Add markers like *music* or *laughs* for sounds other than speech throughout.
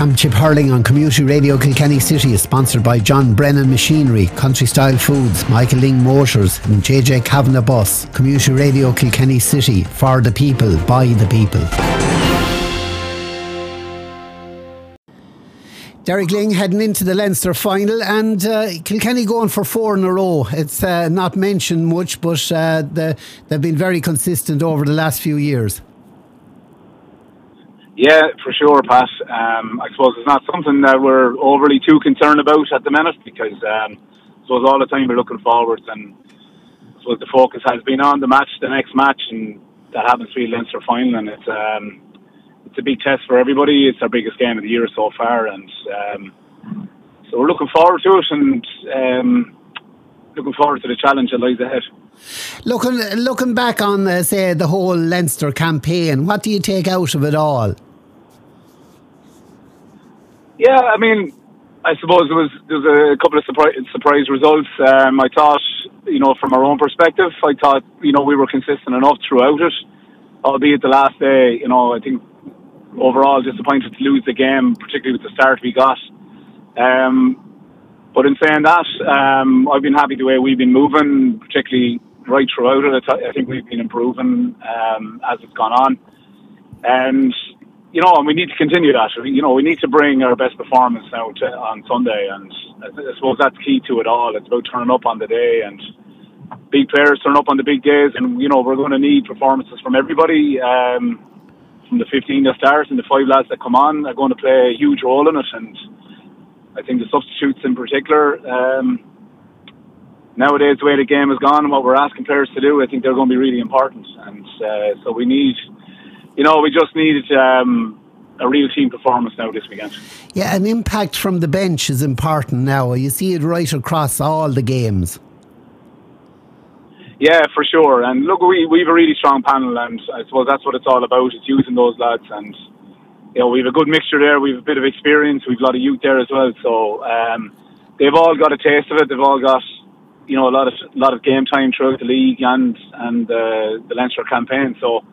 Championship Hurling on Community Radio Kilkenny City is sponsored by John Brennan Machinery, Country Style Foods, Michael Lyng Motors, and JJ Kavanagh Bus. Community Radio Kilkenny City, for the people, by the people. Derek Lyng heading into the Leinster final and uh, Kilkenny going for four in a row. It's uh, not mentioned much, but uh, the, they've been very consistent over the last few years. Yeah, for sure, Pat. Um, I suppose it's not something that we're overly too concerned about at the minute because um, I suppose all the time we're looking forwards and I suppose the focus has been on the match, the next match, and that happens to be Leinster final, and it's um, it's a big test for everybody. It's our biggest game of the year so far, and um, so we're looking forward to it and um, looking forward to the challenge that lies ahead. Looking looking back on uh, say the whole Leinster campaign, what do you take out of it all? Yeah, I mean, I suppose there was there was a couple of surprise surprise results. Um, I thought, you know, from our own perspective, I thought, you know, we were consistent enough throughout it. Albeit the last day, you know, I think overall disappointed to lose the game, particularly with the start we got. Um, but in saying that, um, I've been happy the way we've been moving, particularly right throughout it. I think we've been improving um, as it's gone on, and you know, and we need to continue that. You know, we need to bring our best performance now on Sunday, and I suppose that's key to it all. It's about turning up on the day, and big players turn up on the big days, and you know, we're going to need performances from everybody. Um, from the 15 that and the five lads that come on are going to play a huge role in it, and I think the substitutes in particular. Um, nowadays, the way the game has gone and what we're asking players to do, I think they're going to be really important, and uh, so we need you know, we just needed um, a real team performance now this weekend. Yeah, an impact from the bench is important now. You see it right across all the games. Yeah, for sure. And look, we we have a really strong panel, and I suppose that's what it's all about. It's using those lads, and you know, we have a good mixture there. We have a bit of experience. We've a lot of youth there as well. So um, they've all got a taste of it. They've all got you know a lot of a lot of game time throughout the league and and uh, the Leinster campaign. So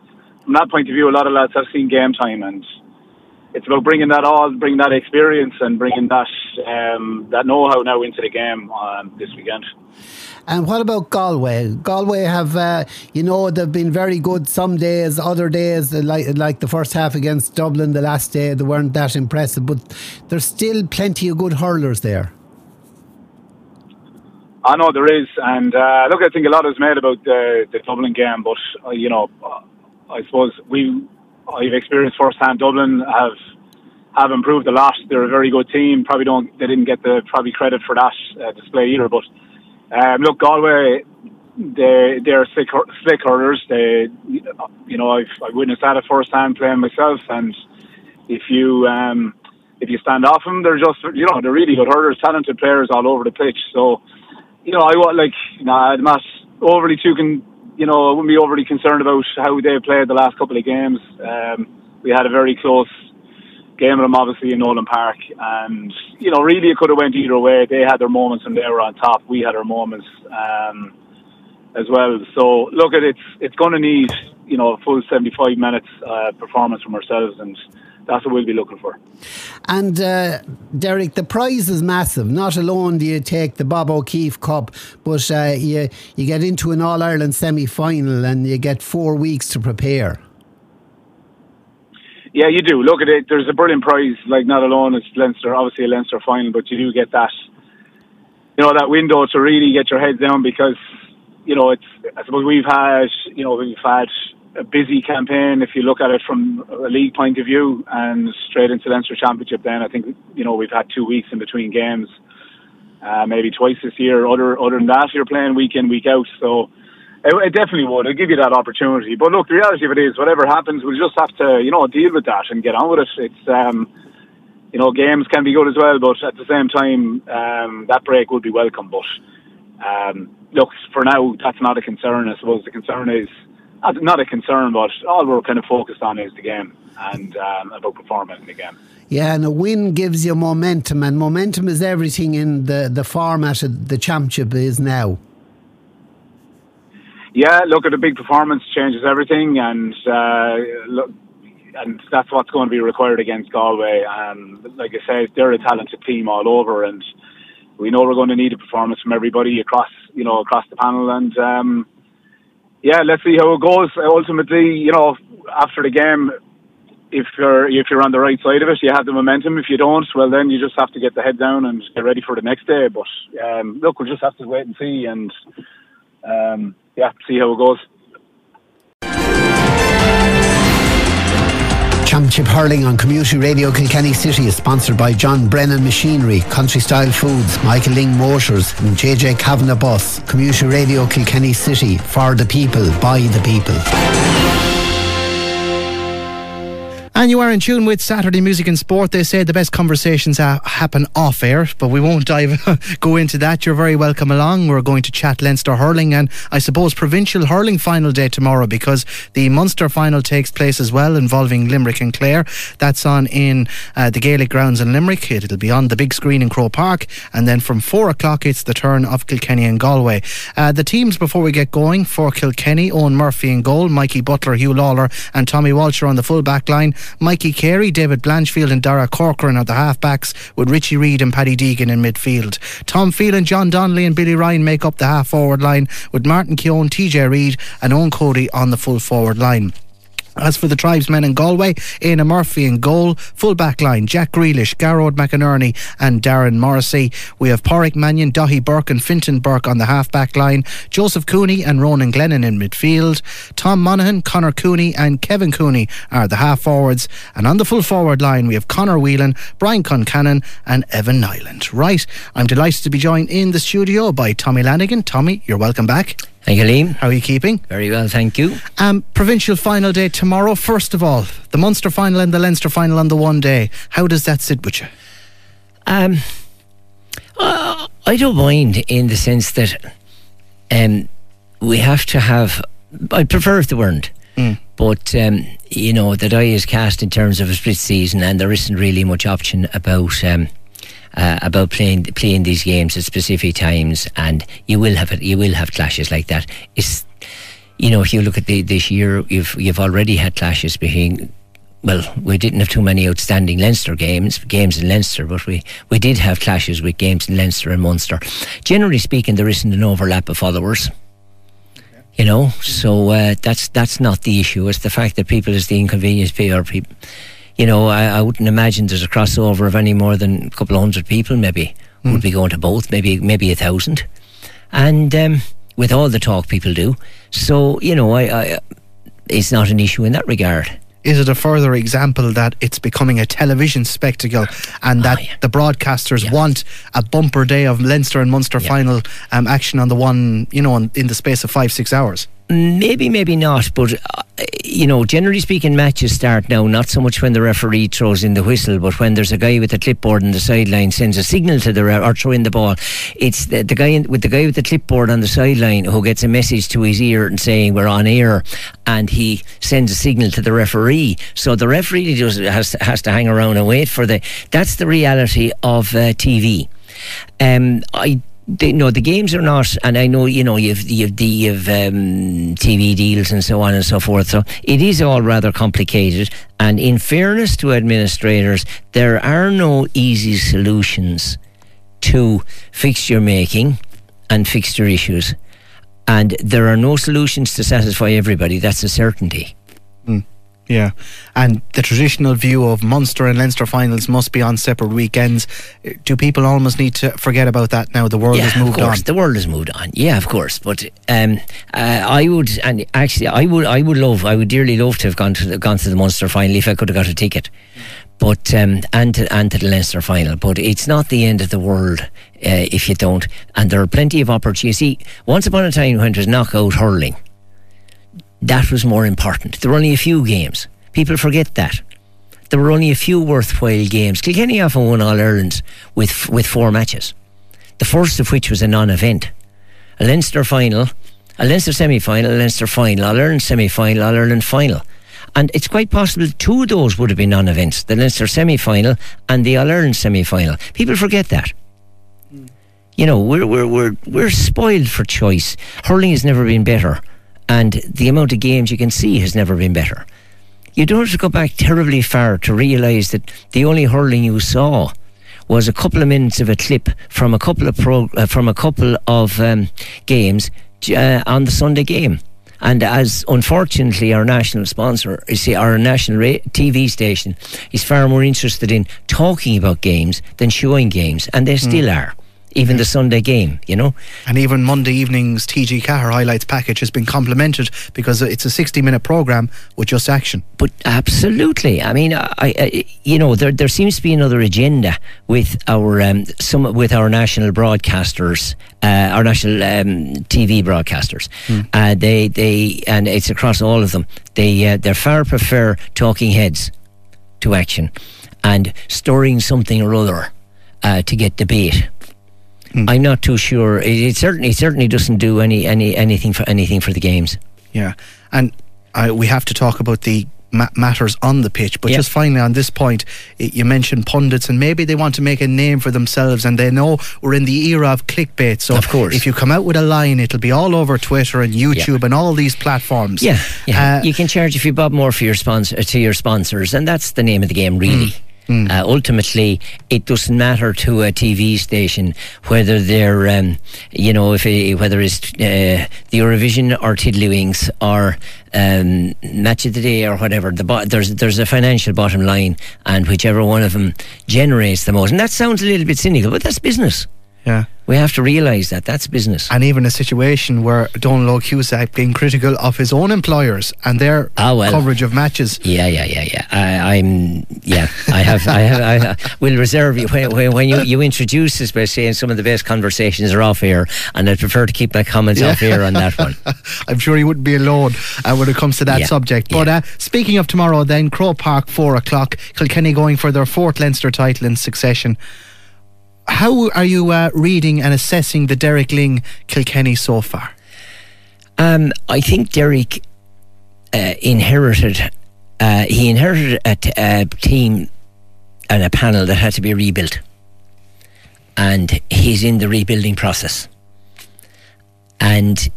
from that point of view, a lot of lads have seen game time, and it's about bringing that all, bringing that experience, and bringing that um, that know-how now into the game um, this weekend. And what about Galway? Galway have, uh, you know, they've been very good some days, other days, like like the first half against Dublin, the last day, they weren't that impressive, but there's still plenty of good hurlers there. I know there is, and uh, look, I think a lot is made about the, the Dublin game, but uh, you know, I suppose we I've experienced firsthand Dublin have have improved a lot. They're a very good team. Probably don't they didn't get the probably credit for that uh, display either. But um, look, Galway, they they're slick, slick hurlers. They you know I've I witnessed that at first hand playing myself. And if you um, if you stand off them, they're just you know they're really good hurlers, talented players all over the pitch. So you know I want like you know, I'm not overly too con- you know, I wouldn't be overly concerned about how they played the last couple of games. Um, we had a very close game of them, obviously, in Nolan Park. And, you know, really it could have went either way. They had their moments and they were on top. We had our moments um, as well. So, look, at it's, it's going to need, you know, a full 75 minutes uh, performance from ourselves. And that's what we'll be looking for. And uh, Derek, the prize is massive. Not alone do you take the Bob O'Keeffe Cup, but uh, you you get into an All Ireland semi final and you get four weeks to prepare. Yeah, you do. Look at it. There's a brilliant prize. Like not alone it's Leinster, obviously a Leinster final, but you do get that. You know that window to really get your head down because you know it's. I suppose we've had you know we've had a busy campaign if you look at it from a league point of view and straight into the Leinster Championship then I think you know we've had two weeks in between games uh, maybe twice this year. Other other than that you're playing week in week out. So it, it definitely would. It'll give you that opportunity. But look the reality of it is whatever happens we'll just have to you know deal with that and get on with it. It's um you know games can be good as well but at the same time um that break would be welcome. But um look for now that's not a concern I suppose. The concern is not a concern, but all we're kind of focused on is the game and um, about performing in the game. Yeah, and a win gives you momentum, and momentum is everything in the, the format of the championship is now. Yeah, look at a big performance changes everything, and uh, look, and that's what's going to be required against Galway. And like I said, they're a talented team all over, and we know we're going to need a performance from everybody across, you know, across the panel. And um, yeah, let's see how it goes. Ultimately, you know, after the game, if you're if you're on the right side of it, you have the momentum. If you don't, well, then you just have to get the head down and get ready for the next day. But um, look, we'll just have to wait and see, and um, yeah, see how it goes. Championship Hurling on Community Radio Kilkenny City is sponsored by John Brennan Machinery, Country Style Foods, Michael Lyng Motors, and JJ Kavanagh Bus. Community Radio Kilkenny City for the people, by the people. And you are in tune with Saturday Music and Sport. They say the best conversations ha- happen off air, but we won't dive *laughs* go into that. You're very welcome along. We're going to chat Leinster hurling and I suppose provincial hurling final day tomorrow because the Munster final takes place as well, involving Limerick and Clare. That's on in uh, the Gaelic grounds in Limerick. It'll be on the big screen in Croke Park, and then from four o'clock it's the turn of Kilkenny and Galway. Uh, the teams before we get going for Kilkenny: Eoin Murphy in goal, Mikey Butler, Huw Lawlor, and Tommy Walsh on the full back line. Mikey Carey, David Blanchfield, and Darragh Corcoran are the halfbacks, with Richie Reid and Paddy Deegan in midfield. Tom Phelan, John Donnelly, and Billy Ryan make up the half forward line, with Martin Keoghan, TJ Reid, and Eoin Cody on the full forward line. As for the tribesmen in Galway, Éanna Murphy in goal, full back line, Jack Grealish, Gearóid McInerney and Darren Morrissey. We have Pádraic Mannion, Daithí Burke and Fintan Burke on the half back line, Joseph Cooney and Ronan Glennon in midfield, Tom Monaghan, Conor Cooney and Kevin Cooney are the half forwards, and on the full forward line we have Conor Whelan, Brian Concannon and Evan Niland. Right, I'm delighted to be joined in the studio by Tommy Lanigan. Tommy, you're welcome back. Thank you, Liam. How are you keeping? Very well, thank you. Um, provincial final day tomorrow. First of all, the Munster final and the Leinster final on the one day. How does that sit with you? Um, uh, I don't mind in the sense that um, we have to have. I'd prefer if there weren't. Mm. But um, you know, the die is cast in terms of a split season, and there isn't really much option about um, uh, about playing playing these games at specific times, and you will have. You will have clashes like that. It's you know, if you look at the, this year, you've you've already had clashes between. Well, we didn't have too many outstanding Leinster games, games in Leinster, but we, we did have clashes with games in Leinster and Munster. Generally speaking, there isn't an overlap of followers you know. So uh, that's that's not the issue. It's the fact that people is the inconvenience people you know, I, I wouldn't imagine there's a crossover of any more than a couple of hundred people, maybe, mm. would be going to both, maybe maybe a thousand. And um, with all the talk people do. So, you know, I, I, it's not an issue in that regard is it a further example that it's becoming a television spectacle and that oh, yeah. the broadcasters yeah. want a bumper day of Leinster and Munster yeah. final um, action on the one, you know, in the space of five, six hours? Maybe, maybe not, but uh, you know, generally speaking, matches start now not so much when the referee throws in the whistle, but when there's a guy with a clipboard on the sideline sends a signal to the re- or throw in the ball. It's the, the guy in, with the guy with the clipboard on the sideline who gets a message to his ear and saying we're on air, and he sends a signal to the referee. So the referee just has has to hang around and wait for the. That's the reality of uh, TV. Um, I the, no, the games are not, and I know you know you've you've, you've um, TV deals and so on and so forth. So it is all rather complicated. And in fairness to administrators, there are no easy solutions to fixture making and fixture issues, and there are no solutions to satisfy everybody. That's a certainty. Mm. Yeah, and the traditional view of Munster and Leinster finals must be on separate weekends. Do people almost need to forget about that now? The world yeah, has moved of course, on. The world has moved on. Yeah, of course. But um, uh, I would, and actually, I would, I would love, I would dearly love to have gone to the, gone to the Munster final if I could have got a ticket. But um, and to, and to the Leinster final, but it's not the end of the world uh, if you don't. And there are plenty of opportunities. See, once upon a time when it was knockout hurling that was more important. There were only a few games. People forget that. There were only a few worthwhile games. Kilkenny often won All Ireland with with four matches. The first of which was a non-event, a Leinster final, a Leinster semi-final, a Leinster final, All Ireland semi-final, All Ireland final. And it's quite possible two of those would have been non-events: the Leinster semi-final and the All Ireland semi-final. People forget that. Hmm. You know, we're we're we're we're spoiled for choice. Hurling has never been better and the amount of games you can see has never been better. you don't have to go back terribly far to realise that the only hurling you saw was a couple of minutes of a clip from a couple of pro, uh, from a couple of um, games uh, on the Sunday game. And as unfortunately our national sponsor, you see, our national ra- TV station is far more interested in talking about games than showing games, and they still are. Even the Sunday game, you know. And even Monday evening's TG Ceathair highlights package has been complemented because it's a 60 minute programme with just action. But absolutely, I mean, I, I you know, there there seems to be another agenda with our um, some with our national broadcasters, uh, our national um, TV broadcasters. Uh, they they and it's across all of them. They uh, they far prefer talking heads to action and stirring something or other uh, to get debate. I'm not too sure. It, it certainly certainly doesn't do any any anything for anything for the games. Yeah. And I, we have to talk about the ma- matters on the pitch. But Yeah. just finally on this point, you mentioned pundits and maybe they want to make a name for themselves and they know we're in the era of clickbait. So Of course. if you come out with a line, it'll be all over Twitter and YouTube and all these platforms. Yeah, yeah. Uh, you can charge a few bob more for your sponsor to your sponsors, and that's the name of the game, really. Uh, ultimately, it doesn't matter to a TV station whether they're, um, you know, if it, whether it's uh, the Eurovision or Tiddlywinks or um, Match of the Day or whatever. The bo- there's there's a financial bottom line, and whichever one of them generates the most. And that sounds a little bit cynical, but that's business. Yeah. We have to realise that that's business. And even a situation where Donald Cusack being critical of his own employers and their Ah, well. coverage of matches. Yeah, yeah, yeah, yeah. I, I'm, yeah. I have, I have, I will reserve you when, when, you, you introduce this by saying some of the best conversations are off air, and I'd prefer to keep my comments off air on that one. *laughs* I'm sure he wouldn't be alone uh, when it comes to that Yeah, subject. But yeah. uh, speaking of tomorrow, then Croke Park, four o'clock. Kilkenny going for their fourth Leinster title in succession. How are you uh, reading and assessing the Derek Lyng Kilkenny so far? Um, I think Derek uh, inherited. Uh, he inherited a, t- a team and a panel that had to be rebuilt, and he's in the rebuilding process. And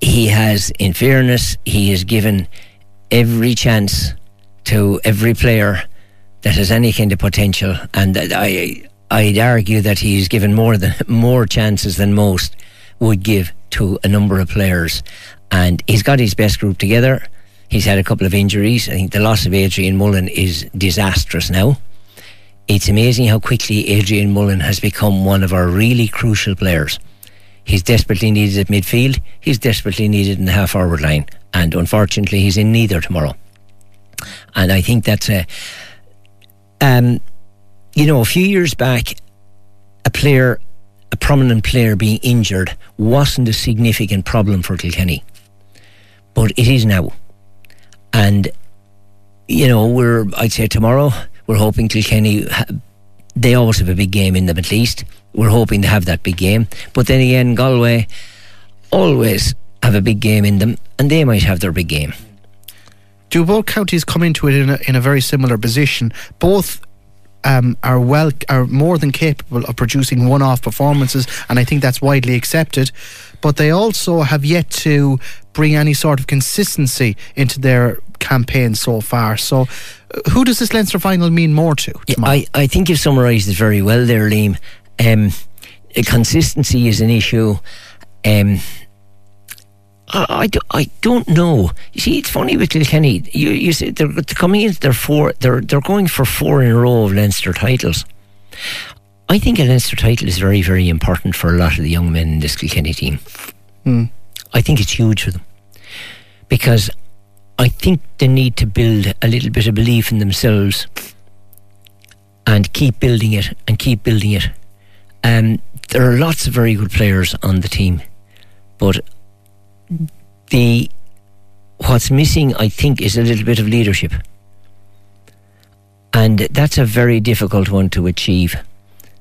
he has, in fairness, he has given every chance to every player that has any kind of potential, and I I'd argue that he's given more than *laughs* more chances than most would give to a number of players, and he's got his best group together. He's had a couple of injuries. I think the loss of Adrian Mullen is disastrous now. It's amazing how quickly Adrian Mullen has become one of our really crucial players. He's desperately needed at midfield. He's desperately needed in the half forward line, and unfortunately, he's in neither tomorrow. And I think that's a, um, you know, a few years back, a player, a prominent player being injured wasn't a significant problem for Kilkenny, but it is now. And you know, we're I'd say tomorrow we're hoping Kilkenny. They always have a big game in them at least. We're hoping to have that big game, but then again, Galway always have a big game in them, and they might have their big game. Do both counties come into it in a, in a very similar position? Both um, are well are more than capable of producing one-off performances, and I think that's widely accepted. But they also have yet to bring any sort of consistency into their campaign so far. So, uh, who does this Leinster final mean more to? Yeah. I, I think you've summarised it very well there, Liam. Um, consistency is an issue. Um, I, I, do, I don't know. You see, it's funny with Kilkenny. You you say they're, they're coming into their four. They're they're going for four in a row of Leinster titles. I think a Leinster title is very very important for a lot of the young men in this Kilkenny team. I think it's huge for them because I think they need to build a little bit of belief in themselves and keep building it and keep building it. Um, there are lots of very good players on the team, but the what's missing, I think, is a little bit of leadership, and that's a very difficult one to achieve.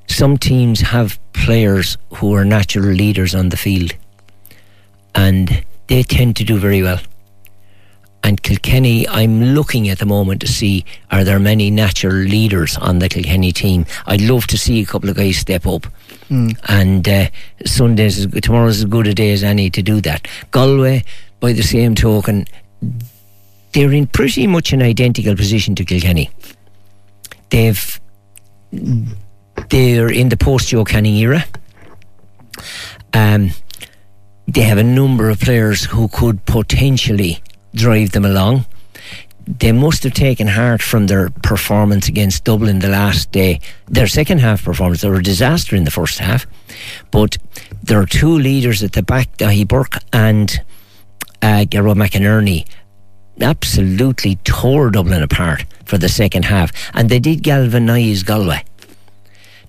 Some teams have players who are natural leaders on the field, and they tend to do very well. And Kilkenny, I'm looking at the moment to see are there many natural leaders on the Kilkenny team. I'd love to see a couple of guys step up. And uh, Sundays, is, tomorrow's as good a day as any to do that. Galway, by the same token, they're in pretty much an identical position to Kilkenny. They've they're in the post Joe Canning era. Um, they have a number of players who could potentially drive them along. They must have taken heart from their performance against Dublin the last day. Their second half performance, they were a disaster in the first half. But there are two leaders at the back, Daithí Burke and uh, McInerney, absolutely tore Dublin apart for the second half. And they did galvanise Galway.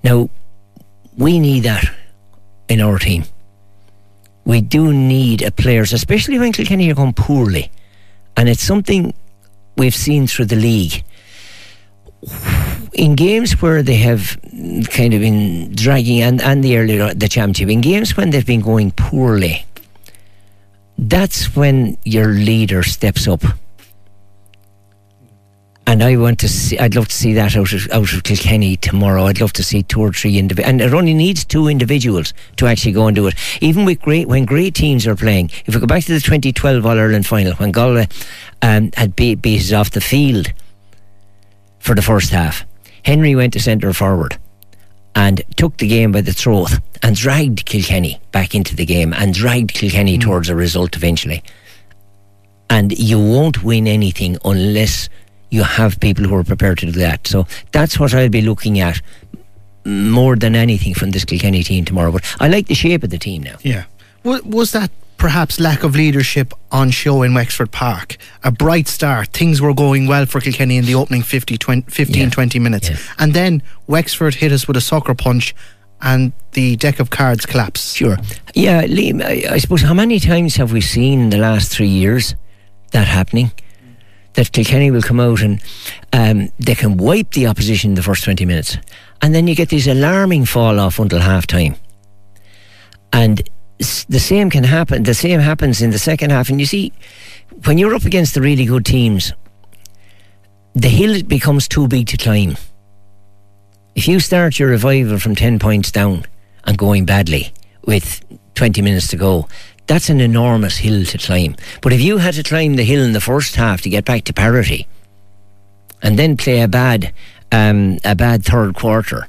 Now, we need that in our team. We do need a players, especially when Kilkenny are going poorly. And it's something we've seen through the league. In games where they have kind of been dragging and, and the earlier the championship, in games when they've been going poorly, that's when your leader steps up. And I want to see. I'd love to see that out of out of Kilkenny tomorrow. I'd love to see two or three individuals, and it only needs two individuals to actually go and do it. Even with great when great teams are playing. If we go back to the 2012 All Ireland final, when Galway um, had beat, off the field for the first half, Henry went to centre forward and took the game by the throat and dragged Kilkenny back into the game and dragged Kilkenny mm. towards a result eventually. And you won't win anything unless you have people who are prepared to do that. So that's what I'll be looking at more than anything from this Kilkenny team tomorrow. But I like the shape of the team now. Yeah. Was that perhaps lack of leadership on show in Wexford Park? A bright start. Things were going well for Kilkenny in the opening 50, 20, 15, yeah. 20 minutes. Yeah. And then Wexford hit us with a soccer punch and the deck of cards collapsed. Sure. Yeah, Liam, I, I suppose how many times have we seen in the last three years that happening? That Kilkenny will come out and um, they can wipe the opposition in the first 20 minutes. And then you get this alarming fall off until half time. And the same can happen. The same happens in the second half. And you see, when you're up against the really good teams, the hill becomes too big to climb. If you start your revival from 10 points down and going badly with 20 minutes to go, that's an enormous hill to climb. But if you had to climb the hill in the first half to get back to parity, and then play a bad, um, a bad third quarter,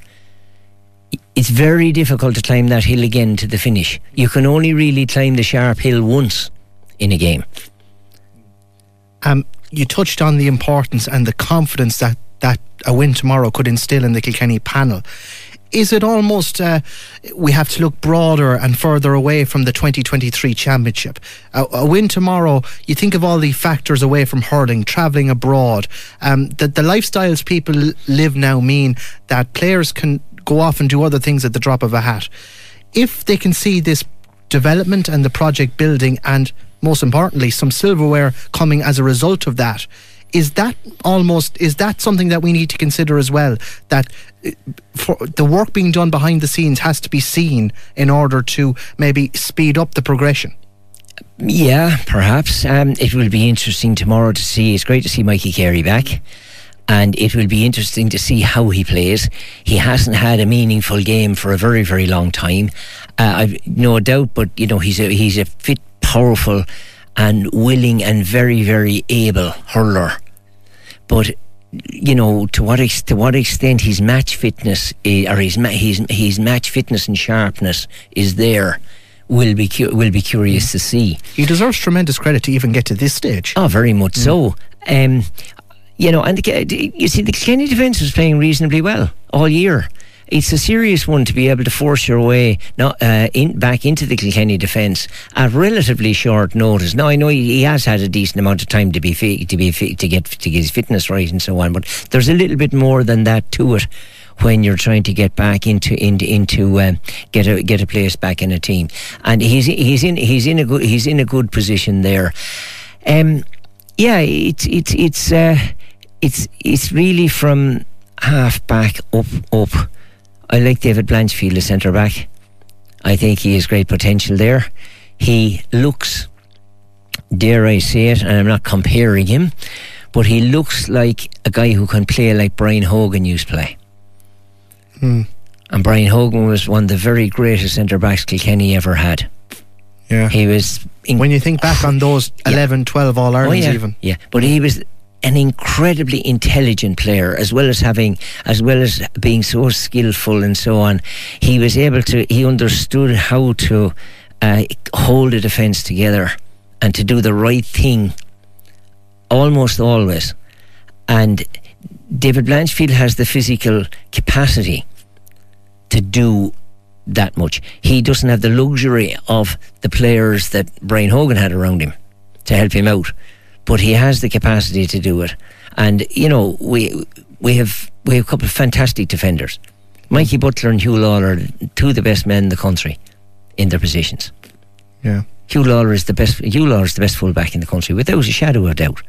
it's very difficult to climb that hill again to the finish. You can only really climb the sharp hill once in a game. Um, you touched on the importance and the confidence that that a win tomorrow could instill in the Kilkenny panel is it almost uh, we have to look broader and further away from the 2023 championship? A, a, win tomorrow, you think of all the factors away from hurling, travelling abroad. Um, the, the lifestyles people live now mean that players can go off and do other things at the drop of a hat. If they can see this development and the project building, and most importantly, some silverware coming as a result of that, is that almost is that something that we need to consider as well that uh, for the work being done behind the scenes has to be seen in order to maybe speed up the progression yeah perhaps um, it will be interesting tomorrow to see it's great to see Mikey Carey back and it will be interesting to see how he plays. He hasn't had a meaningful game for a very, very long time. Uh, I've no doubt, but you know he's a he's a fit, powerful and willing and very, very able hurler. But you know, to what ex- to what extent his match fitness is, or his, ma- his his match fitness and sharpness is there will be cu- will be curious to see. He deserves tremendous credit to even get to this stage. Oh, very much mm. so. Um, you know, and the, you see, the Kenny defence was playing reasonably well all year it's a serious one to be able to force your way not, uh, in, back into the Kilkenny defence at relatively short notice. Now I know he, has had a decent amount of time to be fit, to be fit, to get to get his fitness right and so on, but there's a little bit more than that to it when you're trying to get back into into into uh, get a get a place back in a team. And he's he's in he's in a good he's in a good position there. Um, yeah, it's it's it's uh, it's it's really from half back up up I like David Blanchfield, the centre back. I think he has great potential there. He looks, dare I say it, and I'm not comparing him, but he looks like a guy who can play like Brian Hogan used to play. Hmm. And Brian Hogan was one of the very greatest centre backs Kilkenny ever had. Yeah. He was. in- When you think back on those Yeah. 11, 12 All Oh, yeah, even. yeah, but he was an incredibly intelligent player, as well as having, as well as being so skillful and so on. He was able to. He understood how to uh, hold a defence together and to do the right thing, almost always. And David Blanchfield has the physical capacity to do that much. He doesn't have the luxury of the players that Brian Hogan had around him to help him out, but he has the capacity to do it. And you know, we we have we have a couple of fantastic defenders. Mikey Butler and Huw Lawlor, two of the best men in the country in their positions. Yeah. Huw Lawlor is the best. Huw Lawlor is the best fullback in the country, without a shadow of a doubt.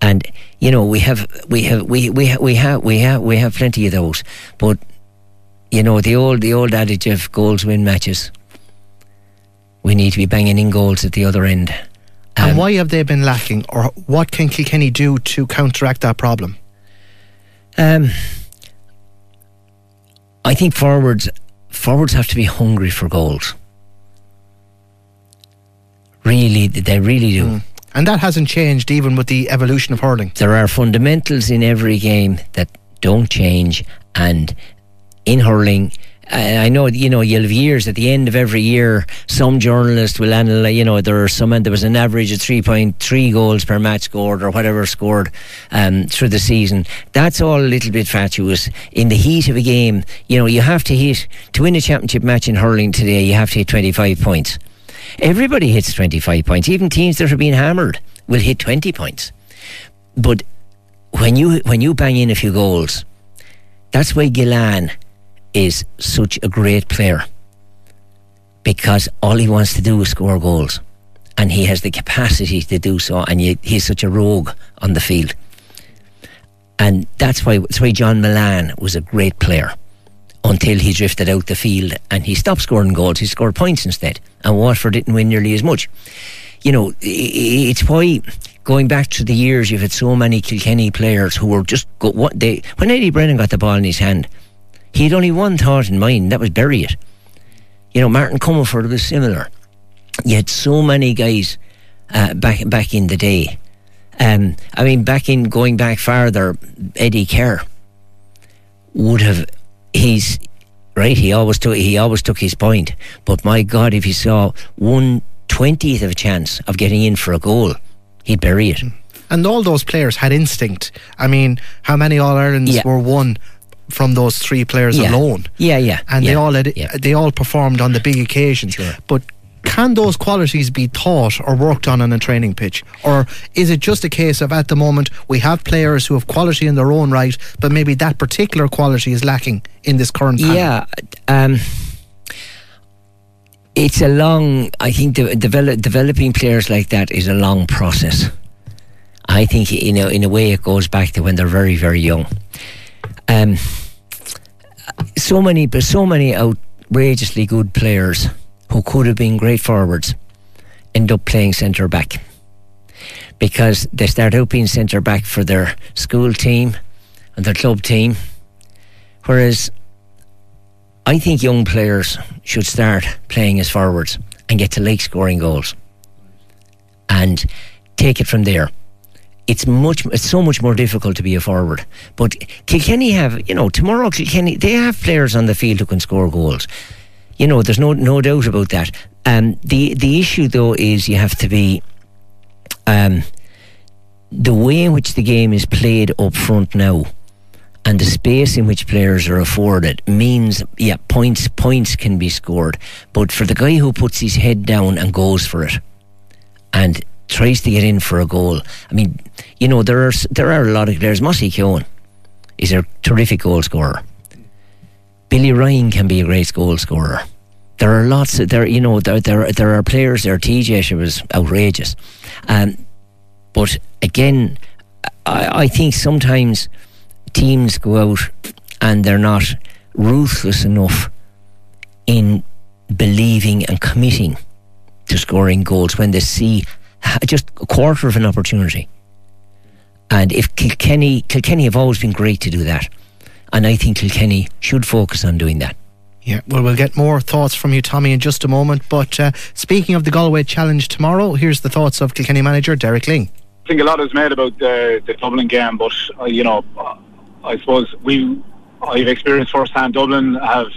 And you know, we have we have we we we have we have we have plenty of those. But you know, the old the old adage of goals win matches. We need to be banging in goals at the other end. And Um, why have they been lacking, or what can Kilkenny do to counteract that problem? Um, I think forwards forwards have to be hungry for goals. Really, they really do. And that hasn't changed even with the evolution of hurling. There are fundamentals in every game that don't change, and in hurling. I know, you know, you'll have years at the end of every year. Some journalist will analyze, you know, there are some, there was an average of 3.3 goals per match scored or whatever scored um, through the season. That's all a little bit fatuous. In the heat of a game, you know, you have to hit, to win a championship match in hurling today, you have to hit 25 points. Everybody hits 25 points. Even teams that are being hammered will hit 20 points. But when you when you bang in a few goals, that's why Gillane is such a great player. Because all he wants to do is score goals. And he has the capacity to do so and he, he's such a rogue on the field. And that's why that's why John Mullane was a great player until he drifted out the field and he stopped scoring goals. He scored points instead. And Waterford didn't win nearly as much. You know, it's why going back to the years you've had so many Kilkenny players who were just go, what they when Eddie Brennan got the ball in his hand, he had only one thought in mind, that was bury it. You know, Martin Comerford was similar. You had so many guys uh, back back in the day. Um, I mean, back in going back farther, Eddie Keher would have he's right. He always took he always took his point. But my God, if he saw one twentieth of a chance of getting in for a goal, he'd bury it. And all those players had instinct. I mean, how many All Irelands Yeah. were won from those three players Yeah. alone? Yeah, yeah, And they yeah, all had, yeah. they all performed on the big occasions. Sure. But can those qualities be taught or worked on on a training pitch, or is it just a case of at the moment we have players who have quality in their own right, but maybe that particular quality is lacking in this current panel? Yeah, um, it's a long. I think de- develop, developing players like that is a long process. I think you know, in a way, it goes back to when they're very, very young. Um, so many, but so many outrageously good players who could have been great forwards end up playing centre back because they start out being centre back for their school team and their club team, whereas I think young players should start playing as forwards and get to like scoring goals and take it from there. It's much it's so much more difficult to be a forward. But Kilkenny have, you know, tomorrow Kilkenny they have players on the field who can score goals. You know, there's no no doubt about that. Um the the issue though is you have to be um the way in which the game is played up front now and the space in which players are afforded means yeah points points can be scored but for the guy who puts his head down and goes for it and tries to get in for a goal. I mean you know there are there are a lot of players. Mossy Keoghan is a terrific goal scorer. Billy Ryan can be a great goal scorer. There are lots of there you know there there, there are players there. TJ was outrageous. Um, but again I, I think sometimes teams go out and they're not ruthless enough in believing and committing to scoring goals when they see *sighs* just a quarter of an opportunity. And if Kilkenny, Kilkenny have always been great to do that, and I think Kilkenny should focus on doing that. Yeah, well, we'll get more thoughts from you, Tommy, in just a moment. But uh, speaking of the Galway Challenge tomorrow, here's the thoughts of Kilkenny manager Derek Lyng. I think a lot is made about the, the Dublin game, but uh, you know, I suppose we I've experienced firsthand Dublin have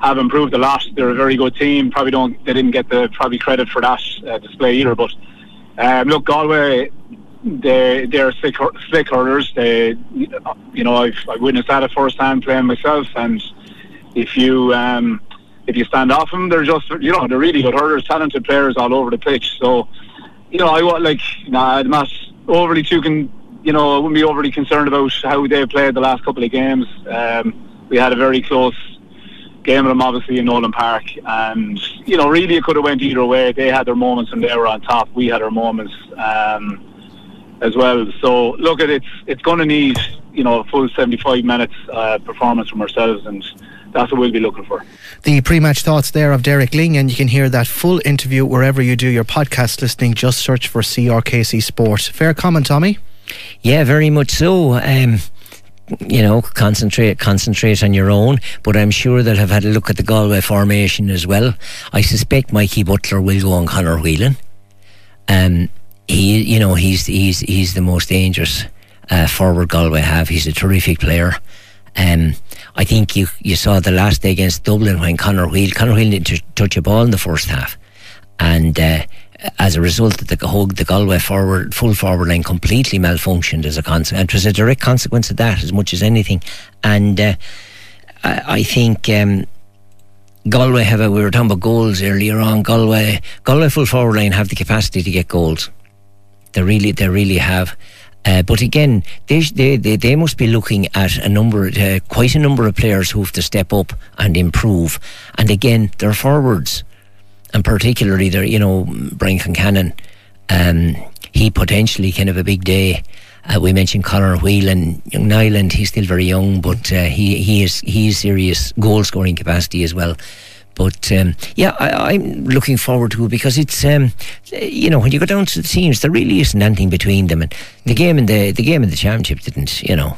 have improved a lot. They're a very good team. Probably don't they didn't get the probably credit for that uh, display either. But um, look, Galway, they they're slick, slick hurlers. They, you know, I've, I've witnessed that at first hand playing myself. And if you um, if you stand off them, they're just you know they're really good hurlers, talented players all over the pitch. So you know, I want like nah, I'm not overly too con- you know I wouldn't be overly concerned about how they played the last couple of games. Um, we had a very close game of them obviously in Nolan Park and you know really it could have went either way they had their moments and they were on top we had our moments um, as well so look at it it's going to need you know a full 75 minutes uh, performance from ourselves and that's what we'll be looking for. The pre-match thoughts there of Derek Lyng, and you can hear that full interview wherever you do your podcast listening. Just search for CRKC Sport. Fair comment, Tommy. Yeah, very much so. Um, you know, concentrate concentrate on your own. But I'm sure they'll have had a look at the Galway formation as well. I suspect Mikey Butler will go on Conor Whelan. Um, he, you know, he's he's he's the most dangerous uh, forward Galway have. He's a terrific player. Um, I think you you saw the last day against Dublin when Conor Whelan Conor Whelan didn't touch a ball in the first half, and. Uh, as a result of the, the Galway forward, full forward line completely malfunctioned as a consequence. It was a direct consequence of that as much as anything. And uh, I, I, think um, Galway have a, we were talking about goals earlier on. Galway, Galway full forward line have the capacity to get goals. They really, they really have. Uh, but again, they, they, they, they must be looking at a number, uh, quite a number of players who have to step up and improve. And again, they're forwards and particularly there, you know, Brian Concannon, um, he potentially can have a big day. Uh, we mentioned Conor Whelan, young Niland. He's still very young, but uh, he he is he is serious goal scoring capacity as well. But um, yeah, I, am looking forward to it because it's um, you know when you go down to the teams, there really isn't anything between them, and the game in the the game in the championship didn't you know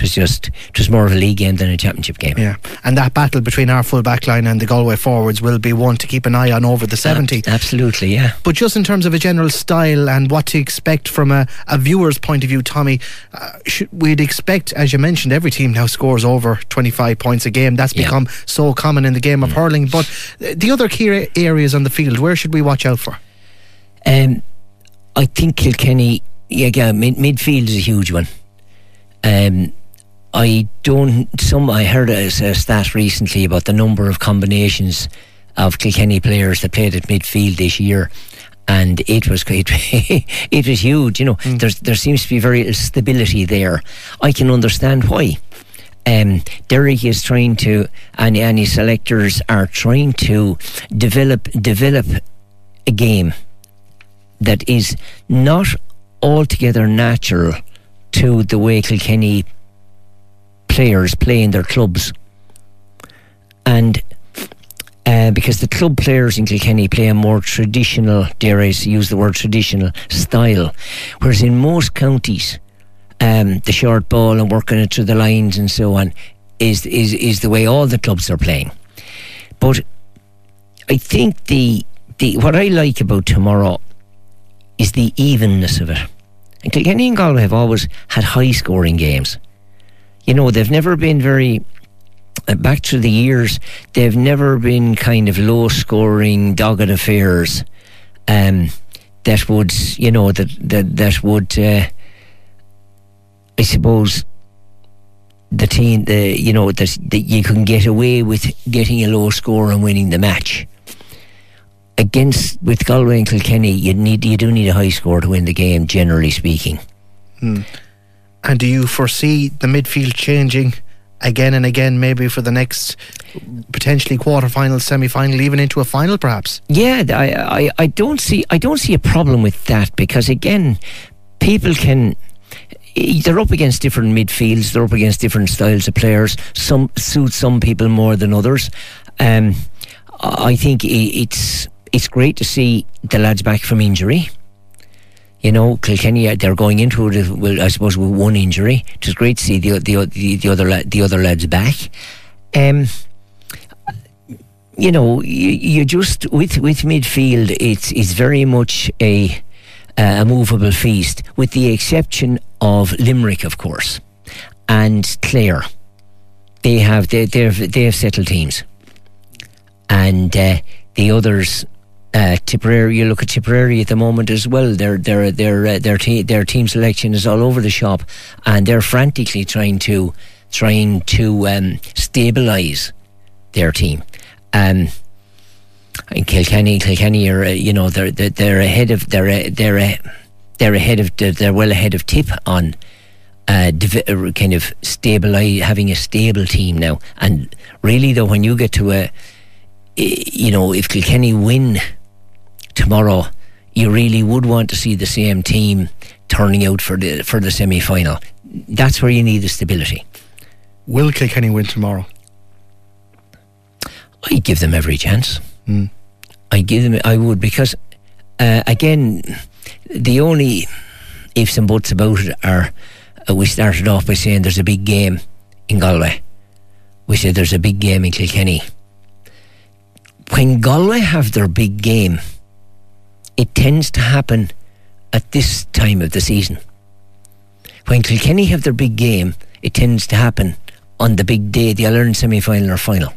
it was just it was more of a league game than a championship game. Yeah, and that battle between our full back line and the Galway forwards will be one to keep an eye on over the 70. absolutely, yeah. But just in terms of a general style and what to expect from a, a viewer's point of view, Tommy, uh, should, we'd expect, as you mentioned, every team now scores over 25 points a game. That's become yeah. so common in the game of mm. hurling. But the other key areas on the field, where should we watch out for? Um, I think Kilkenny, yeah, mid- midfield is a huge one. Um, I don't. Some I heard a, a stat recently about the number of combinations of Kilkenny players that played at midfield this year, and it was it, *laughs* it was huge. You know, mm. there's there seems to be very little stability there. I can understand why. Um, Derek is trying to, and, and his selectors are trying to develop develop a game that is not altogether natural to the way Kilkenny players play in their clubs. And uh, because the club players in Kilkenny play a more traditional, dare I use the word traditional, style. Whereas in most counties, um, the short ball and working it through the lines and so on is, is, is the way all the clubs are playing. But I think the, the what I like about tomorrow is the evenness of it. And Kilkenny and Galway have always had high scoring games you know, they've never been very uh, back through the years, they've never been kind of low scoring, dogged affairs um, that would, you know, that that that would, uh, I suppose, the team, the you know, that that you can get away with getting a low score and winning the match. Against with Galway and Kilkenny, you need you do need a high score to win the game, generally speaking. Hmm. And do you foresee the midfield changing again and again, maybe for the next potentially quarter-final, semi-final, even into a final, perhaps? Yeah, I, I, I don't see I don't see a problem with that because again, people can they're up against different midfields. They're up against different styles of players. Some suit some people more than others. Um, I think it's it's great to see the lads back from injury. You know, Kilkenny uh, they're going into it. Well, I suppose with one injury. It was great to see the the the, the other the other lads back. Um, you know, you, you just with with midfield, it's it's very much a a movable feast, with the exception of Limerick, of course, and Clare. They have they they they have settled teams, and uh, the others. Uh, Tipperary, you look at Tipperary at the moment as well. Their their their uh, their te- their team selection is all over the shop, and they're frantically trying to trying to um, stabilise their team. Um, in Kilkenny, Kilkenny are uh, you know they're, they're they're ahead of they're uh, they're uh, they're ahead of they're well ahead of Tip on uh, divi- kind of stabilize having a stable team now. And really though, when you get to a you know if Kilkenny win tomorrow, you really would want to see the same team turning out for the for the semi final. That's where you need the stability. Will Kilkenny win tomorrow? I give them every chance. Mm. I give them. I would because uh, again, the only ifs and buts about it are uh, we started off by saying there's a big game in Galway. We said there's a big game in Kilkenny. When Galway have their big game, it tends to happen at this time of the season. When Kilkenny have their big game, it tends to happen on the big day, the Ireland semi final or final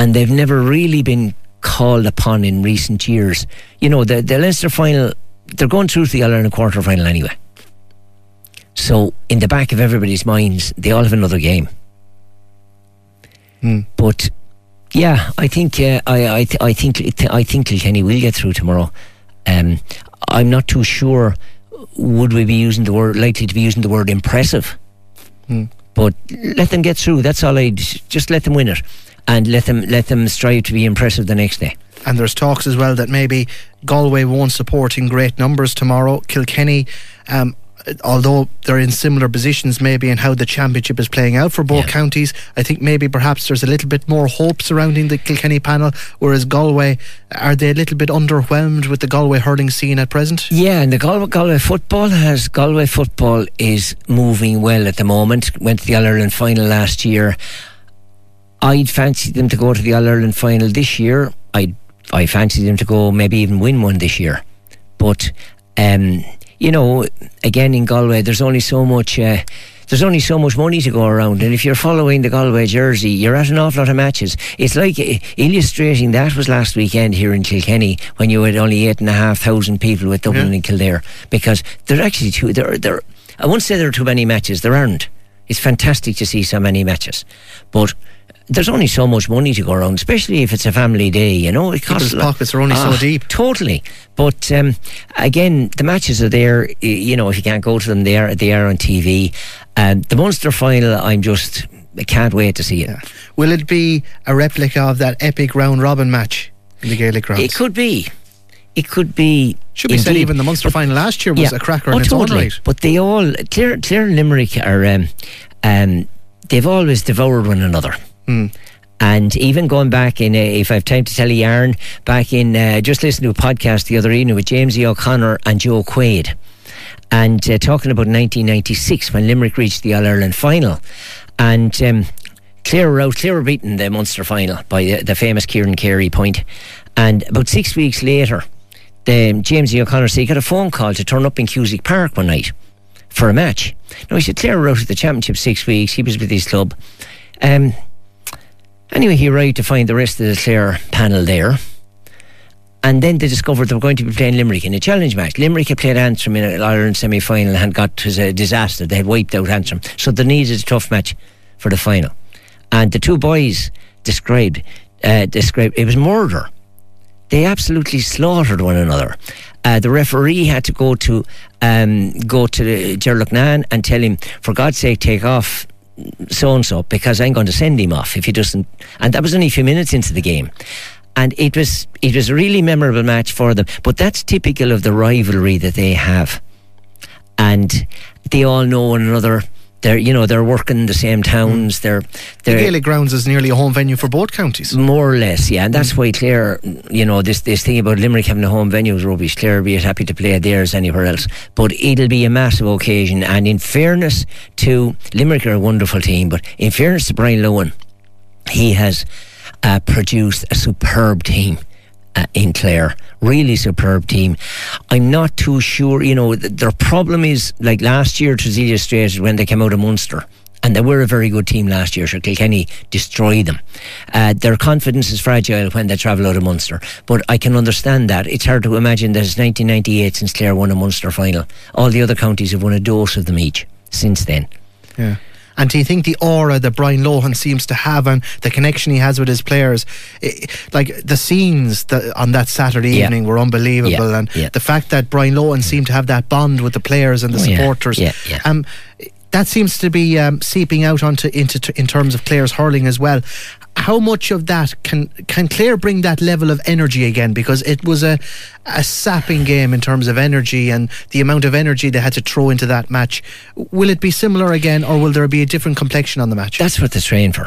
and they've never really been called upon in recent years. You know, the, the Leinster final, they're going through to the Ireland quarter final anyway. So, in the back of everybody's minds, they all have another game. Mm. But yeah, I think uh, I I, th- I think I think Kilkenny will get through tomorrow. Um, I'm not too sure. Would we be using the word likely to be using the word impressive? Mm. But let them get through. That's all I just let them win it and let them let them strive to be impressive the next day. And there's talks as well that maybe Galway won't support in great numbers tomorrow. Kilkenny, um, although they're in similar positions, maybe in how the championship is playing out for both Yeah. counties, I think maybe perhaps there's a little bit more hope surrounding the Kilkenny panel. Whereas Galway, are they a little bit underwhelmed with the Galway hurling scene at present? Yeah, and the Galway, Galway football has Galway football is moving well at the moment. Went to the All Ireland final last year. I'd fancy them to go to the All Ireland final this year. I I fancy them to go maybe even win one this year. But um, you know, again in Galway, there's only so much. Uh, there's only so much money to go around, and if you're following the Galway jersey, you're at an awful lot of matches. It's like uh, illustrating that was last weekend here in Kilkenny when you had only eight and a half thousand people with Dublin Yeah. and Kildare, because there are actually too there there. I won't say there are too many matches. There aren't. It's fantastic to see so many matches, but there's only so much money to go around, especially if it's a family day. You know, it costs People's pockets are only so Ah, deep. Totally, but um, again, the matches are there. You know, if you can't go to them, they are they are on TV. Um, the Munster final, I'm just I can't wait to see it. Will it be a replica of that epic round robin match in the Gaelic grounds? It could be. It could be. Should be said even the Munster final last year was Yeah. a cracker oh, in its totally. own right. But they all Clare, Clare and Limerick are um, um, they've always devoured one another. Hmm. And even going back in, uh, if I have time to tell a yarn, back in uh, just listening to a podcast the other evening with James E. O'Connor and Joe Quaid, and uh, talking about 1996 when Limerick reached the All Ireland final, and um, Clare out, Clare beaten the Munster final by the, the famous Kieran Carey point. and about six weeks later, the James E. O'Connor said he got a phone call to turn up in Cusack Park one night for a match. Now he said Clare out at the championship six weeks. He was with his club. Um, anyway, he arrived to find the rest of the Clare panel there. And then they discovered they were going to be playing Limerick in a challenge match. Limerick had played Antrim in an Ireland semi final and got to a disaster. They had wiped out Antrim. So the they needed a tough match for the final. And the two boys described, uh, described it was murder. They absolutely slaughtered one another. Uh, the referee had to go to um, go to Nan and tell him, for God's sake, take off so and so because I'm going to send him off if he doesn't. And that was only a few minutes into the game. And it was it was a really memorable match for them. But that's typical of the rivalry that they have. And they all know one another. They're you know they're working in the same towns. They're they're Gaelic grounds is nearly a home venue for both counties. more or less, yeah, and that's why Clare, you know, this this thing about Limerick having a home venue is rubbish. Clare will be as happy to play there as anywhere else, but it'll be a massive occasion. And in fairness to Limerick, are a wonderful team, but in fairness to Brian Lohan, he has uh, produced a superb team. Uh, in Clare, really superb team. I'm not too sure. You know, th- their problem is like last year, Trezelia Strait when they came out of Munster and they were a very good team last year. So Kilkenny destroyed them. Uh, their confidence is fragile when they travel out of Munster. But I can understand that. It's hard to imagine that it's 1998 since Clare won a Munster final. All the other counties have won a dose of them each since then. Yeah. And do you think the aura that Brian Lohan seems to have and the connection he has with his players, it, like the scenes that on that Saturday Yeah. evening were unbelievable, Yeah, and yeah. the fact that Brian Lohan seemed to have that bond with the players and the Oh, supporters. Um, that seems to be um, seeping out onto into in terms of Clare's hurling as well. How much of that can can Clare bring that level of energy again? Because it was a a sapping game in terms of energy and the amount of energy they had to throw into that match. Will it be similar again, or will there be a different complexion on the match? That's what they train for.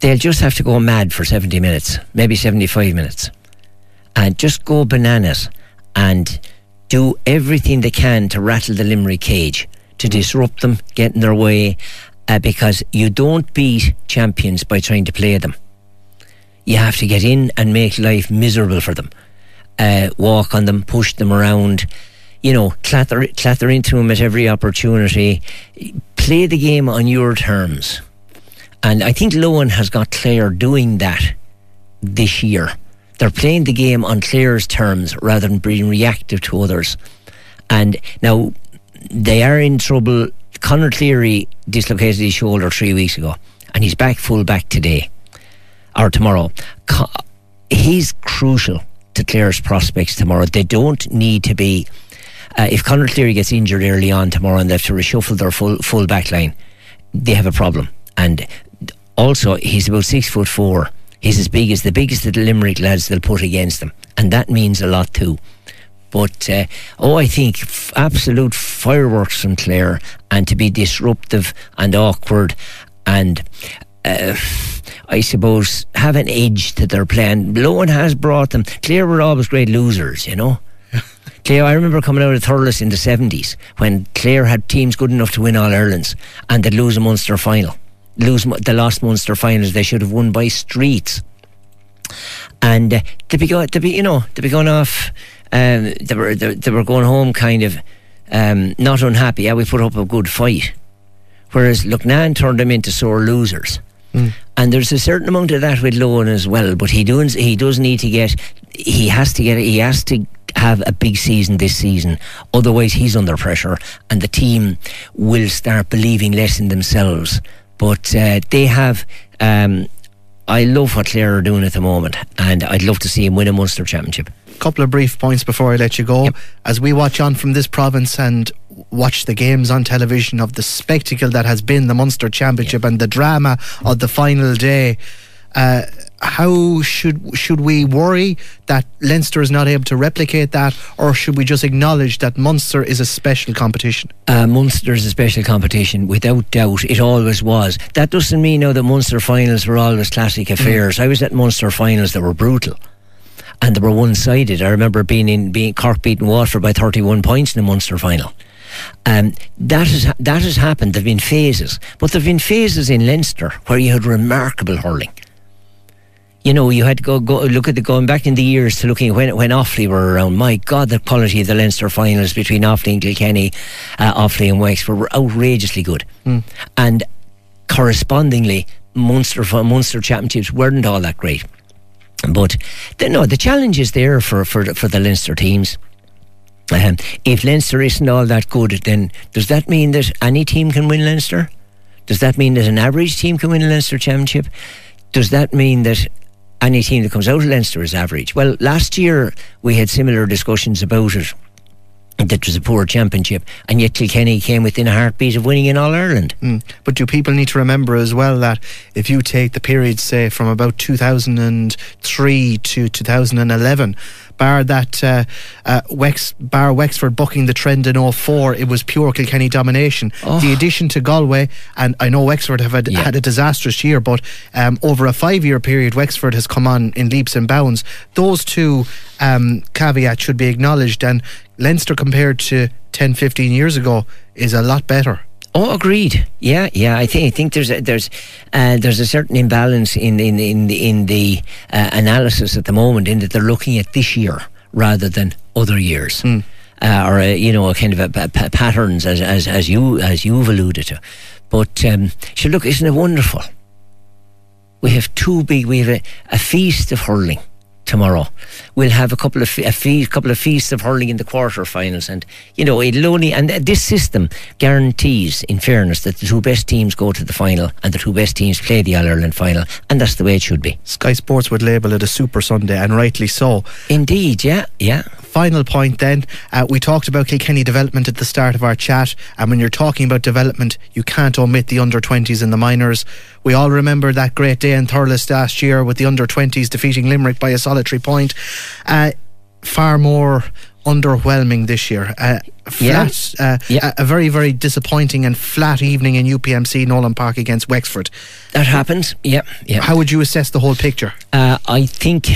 They'll just have to go mad for 70 minutes, maybe 75 minutes, and just go bananas and do everything they can to rattle the Limerick cage, to disrupt them, get in their way, uh, because you don't beat champions by trying to play them. You have to get in and make life miserable for them. Uh, walk on them, push them around, you know, clatter, clatter into them at every opportunity. Play the game on your terms. And I think Lohan has got Clare doing that this year. They're playing the game on Clare's terms rather than being reactive to others. And now they are in trouble. Conor Cleary dislocated his shoulder three weeks ago, and he's back full back today or tomorrow. He's crucial to Clare's prospects tomorrow. They don't need to be. Uh, if Conor Cleary gets injured early on tomorrow and they have to reshuffle their full full back line, they have a problem. And also, he's about six foot four. He's as big as the biggest of the Limerick lads they'll put against them, and that means a lot too. But uh, oh, I think f- absolute fireworks from Clare, and to be disruptive and awkward, and uh, I suppose have an edge to their plan. Lohan has brought them. Clare were always great losers, you know. *laughs* Clare, I remember coming out of Thurles in the 70s when Clare had teams good enough to win All Irelands and they'd lose a Munster final. Lose the last Munster finals they should have won by streets. And uh, to be go, to be you know to be going off, um, they were they, they were going home kind of um, not unhappy. Yeah, we put up a good fight. Whereas Loughnane turned them into sore losers. And there's a certain amount of that with Lohan as well, but he does he does need to get he has to get he has to have a big season this season. Otherwise he's under pressure and the team will start believing less in themselves. But uh, they have um, I love what Clare are doing at the moment and I'd love to see him win a Munster championship. couple of brief points before I let you go. As we watch on from this province and watch the games on television of the spectacle that has been the Munster Championship and the drama of the final day, uh, how should should we worry that Leinster is not able to replicate that, or should we just acknowledge that Munster is a special competition? Uh, is a special competition, without doubt. It always was. That doesn't mean now that Munster finals were always classic affairs. I was at Munster finals that were brutal. And they were one sided. I remember being in being Cork beating Waterford by thirty one points in the Munster final. Um, that has that has happened. There've been phases, but there've been phases in Leinster where you had remarkable hurling. You know, you had to go, go look at the going back in the years to looking when when Offaly were around. My God, the quality of the Leinster finals between Offaly and Kilkenny, uh, Offaly and Wexford were outrageously good, and correspondingly, Munster Munster championships weren't all that great. But the, no, the challenge is there for for the- for the Leinster teams. Um, if Leinster isn't all that good, then does that mean that any team can win Leinster? Does that mean that an average team can win a Leinster championship? Does that mean that any team that comes out of Leinster is average? Well, last year we had similar discussions about it. That was a poor championship, and yet Kilkenny came within a heartbeat of winning in All Ireland. Mm. But do people need to remember as well that if you take the period, say, from about 2003 to 2011, bar that uh, uh, Wex, bar Wexford bucking the trend in 04, it was pure Kilkenny domination. Oh. The addition to Galway, and I know Wexford have had, Yeah. had a disastrous year, but um, over a five year period, Wexford has come on in leaps and bounds. Those two um, caveats should be acknowledged, and Leinster compared to 10, 15 years ago is a lot better. Oh, agreed. Yeah, yeah. I think I think there's a, there's uh, there's a certain imbalance in in in the, in the uh, analysis at the moment in that they're looking at this year rather than other years. Mm. Uh, or a, you know, a kind of a, a, a patterns as, as as you as you've alluded to, but um, so look, isn't it wonderful? We have two big. We have a, a feast of hurling tomorrow. We'll have a couple of a fee, couple of feasts of hurling in the quarterfinals, and you know it'll only and this system guarantees, in fairness, that the two best teams go to the final and the two best teams play the All Ireland final, and that's the way it should be. Sky Sports would label it a Super Sunday, and rightly so. Indeed, yeah, yeah. Final point then. Uh, we talked about Kilkenny development at the start of our chat, and when you're talking about development, you can't omit the under 20s and the minors. We all remember that great day in Thurles last year with the under 20s defeating Limerick by a solitary point. Uh, far more underwhelming this year. Uh, flat, Yeah. uh, Yeah. A, a very, very disappointing and flat evening in UPMC Nolan Park against Wexford. That happened. Yeah, yeah. How would you assess the whole picture? Uh, I think,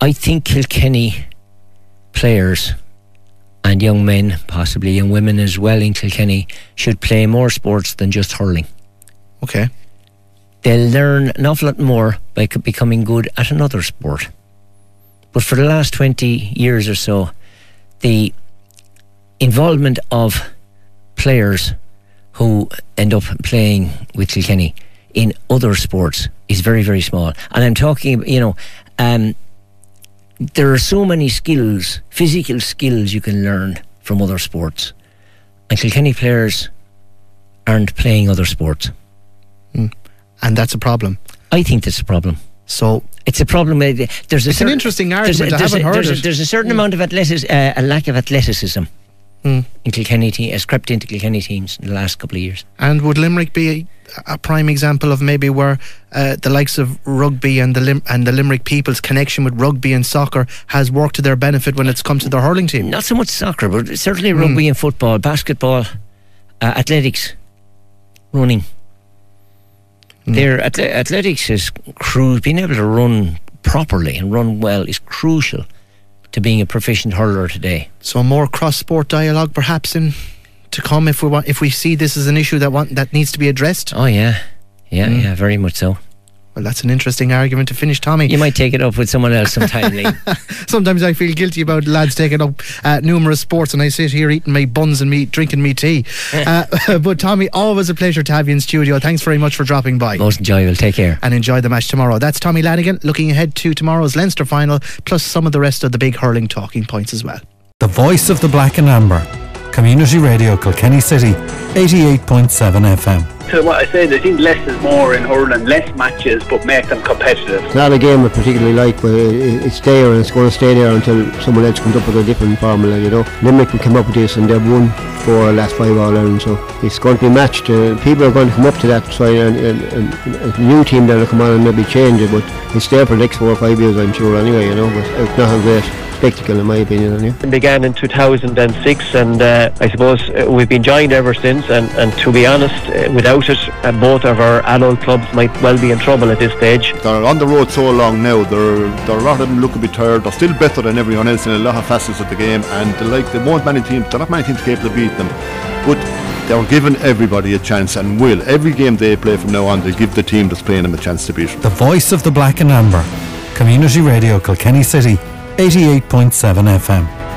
I think Kilkenny players and young men, possibly young women as well in Kilkenny, should play more sports than just hurling. Okay. They'll learn an awful lot more by becoming good at another sport. But for the last 20 years or so, the involvement of players who end up playing with Kilkenny in other sports is very, very small. And I'm talking, you know, um, there are so many skills, physical skills you can learn from other sports. And Kilkenny players aren't playing other sports. And that's a problem. I think that's a problem. So It's a problem. There's a It's an certain- interesting there's a- argument. I haven't a, heard there's, a, there's a certain amount of athleticism, uh, a lack of athleticism Mm. in Kilkenny te- has crept into Kilkenny teams in the last couple of years. And would Limerick be a, a prime example of maybe where uh, the likes of rugby and the Lim- and the Limerick people's connection with rugby and soccer has worked to their benefit when it's come to their hurling team? Not so much soccer, but Hmm. certainly rugby and football, basketball, uh, athletics, running. Hmm. Their athle- athletics is cru- being able to run properly and run well is crucial to being a proficient hurler today. So more cross sport dialogue perhaps in to come if we want if we see this as an issue that want, that needs to be addressed. Oh yeah, yeah, Mm. yeah, very much so. Well, that's an interesting argument to finish, Tommy. You might take it up with someone else sometime, Lee. *laughs* Sometimes I feel guilty about lads taking up uh, numerous sports, and I sit here eating my buns and me drinking me tea. *laughs* uh, *laughs* but Tommy, always a pleasure to have you in studio. Thanks very much for dropping by. Most enjoyable. Take care. and enjoy the match tomorrow. That's Tommy Lanigan looking ahead to tomorrow's Leinster final, plus some of the rest of the big hurling talking points as well. The voice of the black and amber. Community Radio Kilkenny City, 88.7 FM. To what I said, I think less is more in hurling, less matches, but make them competitive. It's not a game I particularly like, but it's there and it's going to stay there until someone else comes up with a different formula, you know. Limerick can come up with this and they've won four of the last five All Ireland, so it's going to be matched. Uh, people are going to come up to that side and, and, and, and a new team that'll come on and maybe change it, but it's there for the next four or five years, I'm sure, anyway, you know. But it's not a great spectacle, in my opinion, anyway. It began in 2006 and uh, I suppose uh, we've been joined ever since and, and to be honest uh, without it uh, both of our adult clubs might well be in trouble at this stage. They're on the road so long now. They're, they're a lot of them look a bit tired. They're still better than everyone else in a lot of facets of the game, and they like there won't many teams. There are not many teams capable of beating them, but they're giving everybody a chance and will every game they play from now on. They give the team that's playing them a chance to beat. them. The voice of the black and amber. Community Radio Kilkenny City, 88.7 FM.